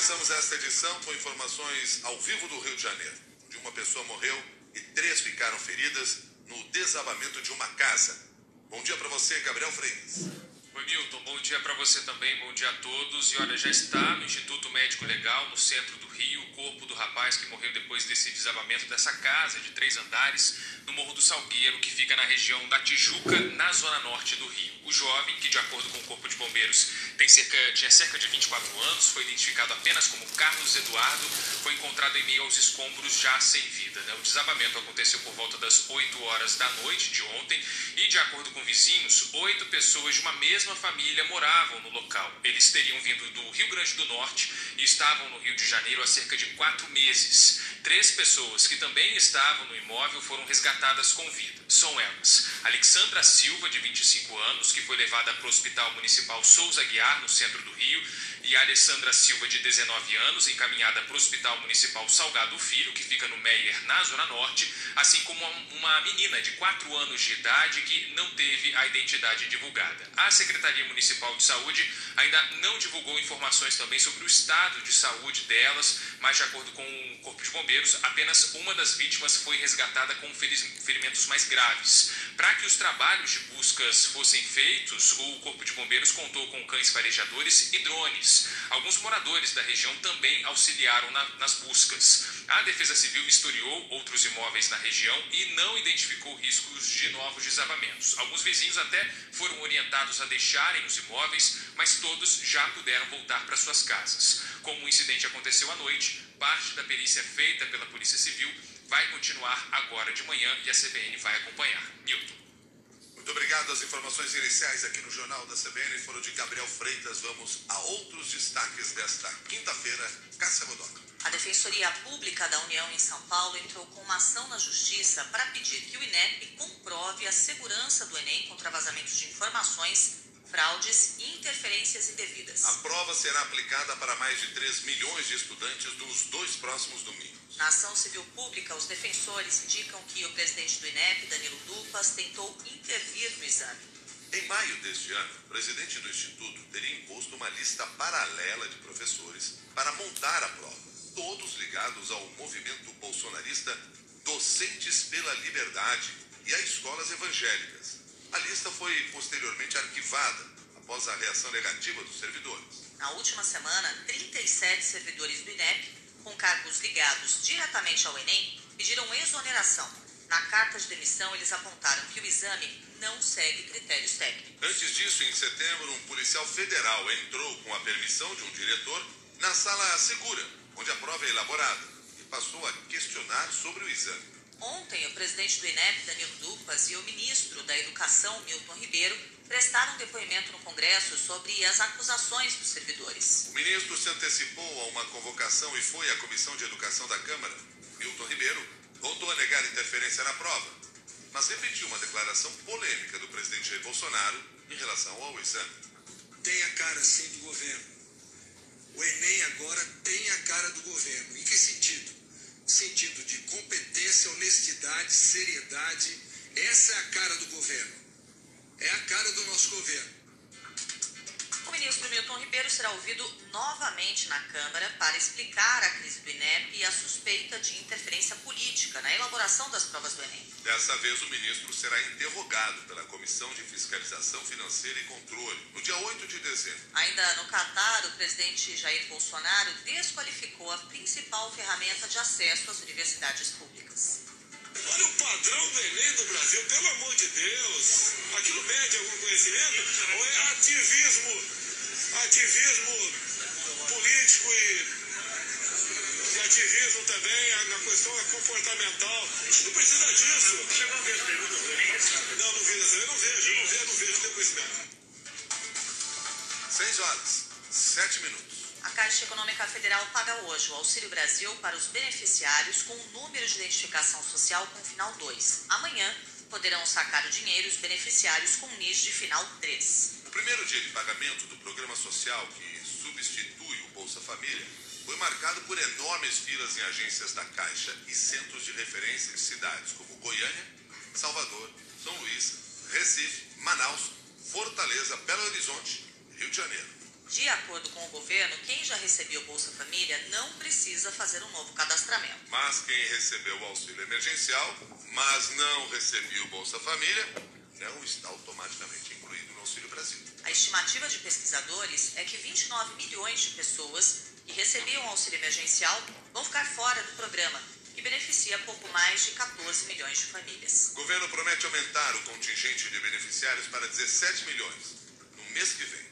Começamos esta edição com informações ao vivo do Rio de Janeiro, onde uma pessoa morreu e três ficaram feridas no desabamento de uma casa. Bom dia para você, Gabriel Freitas. Oi, Milton. Bom dia para você também. Bom dia a todos. E olha, já está no Instituto Médico Legal, no centro do Rio, o corpo do rapaz que morreu depois desse desabamento dessa casa de três andares no Morro do Salgueiro, que fica na região da Tijuca, na zona norte do Rio. O jovem, que de acordo com o Corpo de Bombeiros tem cerca, tinha cerca de 24 anos, foi identificado apenas como Carlos Eduardo, foi encontrado em meio aos escombros já sem vida. Né? O desabamento aconteceu por volta das 8 horas da noite de ontem e, de acordo com vizinhos, oito pessoas de uma mesma família moravam no local. Eles teriam vindo do Rio Grande do Norte e estavam no Rio de Janeiro há cerca de quatro meses. Três pessoas que também estavam no imóvel foram resgatadas com vida. São elas Alexandra Silva, de 25 anos, que foi levada para o Hospital Municipal Souza Guiar, no centro do Rio, e a Alessandra Silva, de 19 anos, encaminhada para o Hospital Municipal Salgado Filho, que fica no Meier, na Zona Norte, assim como uma menina de 4 anos de idade que não teve a identidade divulgada. A Secretaria Municipal de Saúde ainda não divulgou informações também sobre o estado de saúde delas, mas, de acordo com o Corpo de Bombeiros, apenas uma das vítimas foi resgatada com ferimentos mais graves. Para que os trabalhos de buscas fossem feitos, o Corpo de Bombeiros contou com cães farejadores e drones. Alguns moradores da região também auxiliaram na, nas buscas. A Defesa Civil vistoriou outros imóveis na região e não identificou riscos de novos desabamentos. Alguns vizinhos até foram orientados a deixarem os imóveis, mas todos já puderam voltar para suas casas. Como o incidente aconteceu à noite, parte da perícia feita pela Polícia Civil vai continuar agora de manhã e a CBN vai acompanhar. Milton. Muito obrigado. As informações iniciais aqui no Jornal da CBN foram de Gabriel Freitas. Vamos a outros destaques desta quinta-feira. Cássia Godoca. A Defensoria Pública da União em São Paulo entrou com uma ação na Justiça para pedir que o INEP comprove a segurança do Enem contra vazamentos de informações, fraudes e interferências indevidas. A prova será aplicada para mais de 3 milhões de estudantes nos dois próximos domingos. Na ação civil pública, os defensores indicam que o presidente do INEP, Danilo Dupas, tentou intervir no exame. Em maio deste ano, o presidente do Instituto teria imposto uma lista paralela de professores para montar a prova, todos ligados ao movimento bolsonarista Docentes pela Liberdade e a escolas evangélicas. A lista foi posteriormente arquivada após a reação negativa dos servidores. Na última semana, 37 servidores do INEP com cargos ligados diretamente ao Enem pediram exoneração. Na carta de demissão, eles apontaram que o exame não segue critérios técnicos. Antes disso, em setembro, um policial federal entrou com a permissão de um diretor na sala segura, onde a prova é elaborada, e passou a questionar sobre o exame. Ontem, o presidente do INEP, Danilo Dupas, e o ministro da Educação, Milton Ribeiro, prestaram depoimento no Congresso sobre as acusações dos servidores. O ministro se antecipou a uma convocação e foi à Comissão de Educação da Câmara. Milton Ribeiro voltou a negar interferência na prova, mas repetiu uma declaração polêmica do presidente Jair Bolsonaro em relação ao exame. Tem a cara sim do governo. O Enem agora tem a cara do governo. Em que sentido? Sentido de competência, honestidade, seriedade. Essa é a cara do governo. É a cara do nosso governo. O ministro Milton Ribeiro será ouvido novamente na Câmara para explicar a crise do INEP e a suspeita de interferência política na elaboração das provas do Enem. Dessa vez, o ministro será interrogado pela Comissão de Fiscalização Financeira e Controle no dia 8 de dezembro. Ainda no Catar, o presidente Jair Bolsonaro desqualificou a principal ferramenta de acesso às universidades públicas. Olha o padrão do Enem do Brasil, pelo amor de Deus. Aquilo mede algum conhecimento? Ou é ativismo, ativismo político e, e ativismo também, a, a questão comportamental. A gente não precisa disso. Chegou a ver as perguntas do Enem? Não, não vejo, eu não vejo, eu não vejo, não vejo, não tenho conhecimento. 6 horas, 7 minutos. A Caixa Econômica Federal paga hoje o Auxílio Brasil para os beneficiários com o número de identificação social com final 2. Amanhã poderão sacar o dinheiro os beneficiários com NIS de final 3. O primeiro dia de pagamento do programa social que substitui o Bolsa Família foi marcado por enormes filas em agências da Caixa e centros de referência em cidades como Goiânia, Salvador, São Luís, Recife, Manaus, Fortaleza, Belo Horizonte Rio de Janeiro. De acordo com o governo, quem já recebeu Bolsa Família não precisa fazer um novo cadastramento. Mas quem recebeu o auxílio emergencial, mas não recebeu Bolsa Família, não está automaticamente incluído no Auxílio Brasil. A estimativa de pesquisadores é que 29 milhões de pessoas que recebiam auxílio emergencial vão ficar fora do programa, que beneficia pouco mais de 14 milhões de famílias. O governo promete aumentar o contingente de beneficiários para 17 milhões no mês que vem.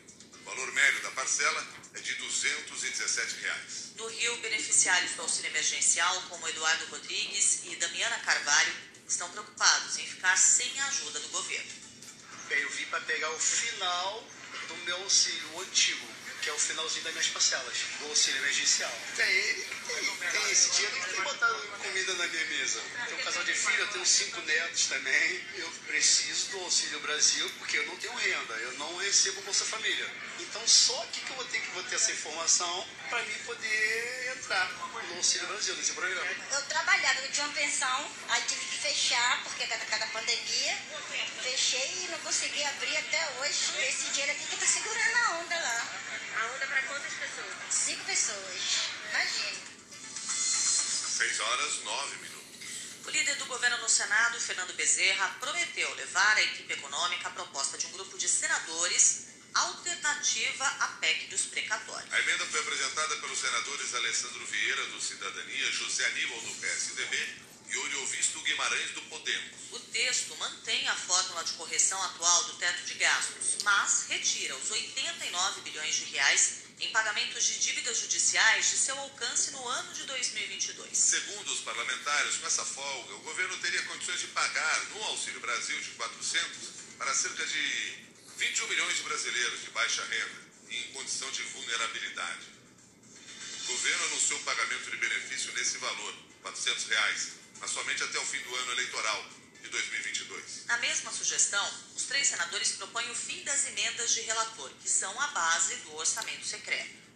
O valor médio da parcela é de 217 reais. No Rio, beneficiários do auxílio emergencial, como Eduardo Rodrigues e Damiana Carvalho, estão preocupados em ficar sem a ajuda do governo. Bem, eu vim para pegar o final do meu auxílio, o antigo, que é o finalzinho das minhas parcelas, do auxílio emergencial. Tem ele que tem, tem esse dinheiro que tem botado comida na minha mesa. Tenho um casal de filho, eu tenho cinco netos também. Eu preciso do Auxílio Brasil porque eu não tenho renda, eu não recebo Bolsa Família. Então só aqui que eu vou ter que vou ter essa informação para mim poder entrar no Auxílio Brasil, nesse programa. Eu trabalhava, eu tinha uma pensão, aí tive que fechar, porque cada, cada pandemia, fechei e não consegui abrir até hoje. Esse dinheiro aqui que tá segurando a onda para quantas pessoas? Cinco pessoas. Imagina. 6 horas 9 minutos. O líder do governo no Senado, Fernando Bezerra, prometeu levar à equipe econômica a proposta de um grupo de senadores alternativa à PEC dos precatórios. A emenda foi apresentada pelos senadores Alessandro Vieira, do Cidadania, José Aníbal, do PSDB e Oriovisto Guimarães, do Podemos. O texto mantém a fórmula de correção atual do teto de gastos, mas retira os 89 bilhões de reais em pagamentos de dívidas judiciais de seu alcance no ano de 2022. Segundo os parlamentares, com essa folga, o governo teria condições de pagar no Auxílio Brasil de 400 para cerca de 21 milhões de brasileiros de baixa renda e em condição de vulnerabilidade. O governo anunciou o pagamento de benefício nesse valor, 400 reais, mas somente até o fim do ano eleitoral de 2022. Na mesma sugestão, os três senadores propõem o fim das emendas de relator, que são a base do orçamento secreto.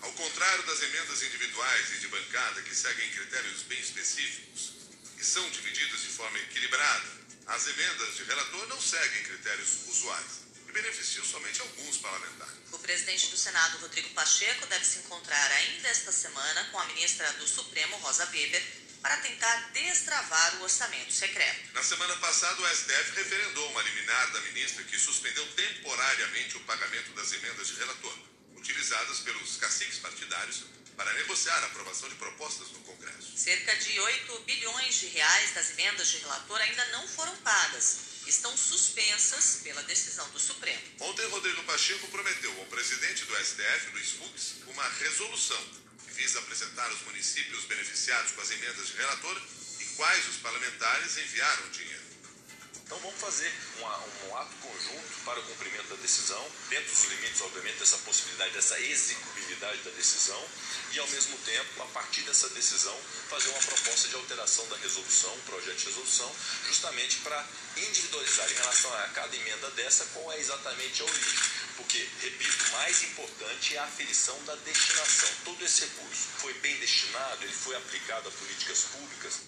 Ao contrário das emendas individuais e de bancada, que seguem critérios bem específicos e são divididas de forma equilibrada, as emendas de relator não seguem critérios usuais e beneficiam somente alguns parlamentares. O presidente do Senado, Rodrigo Pacheco, deve se encontrar ainda esta semana com a ministra do Supremo, Rosa Weber, para tentar destravar o orçamento secreto. Na semana passada, o STF referendou uma liminar da ministra que suspendeu temporariamente o pagamento das emendas de relator, utilizadas pelos caciques partidários para negociar a aprovação de propostas no Congresso. Cerca de 8 bilhões de reais das emendas de relator ainda não foram pagas. Estão suspensas pela decisão do Supremo. Ontem, Rodrigo Pacheco prometeu ao presidente do STF, Luiz Fux, uma resolução visa apresentar aos municípios beneficiados com as emendas de relator e quais os parlamentares enviaram dinheiro. Então vamos fazer uma, um ato conjunto para o cumprimento da decisão, dentro dos limites, obviamente, dessa possibilidade, dessa execuibilidade da decisão, e ao mesmo tempo, a partir dessa decisão, fazer uma proposta de alteração da resolução, projeto de resolução, justamente para individualizar em relação a cada emenda dessa qual é exatamente a origem. Porque, repito, mais importante é a aferição da destinação. Todo esse recurso foi bem destinado, ele foi aplicado a políticas públicas,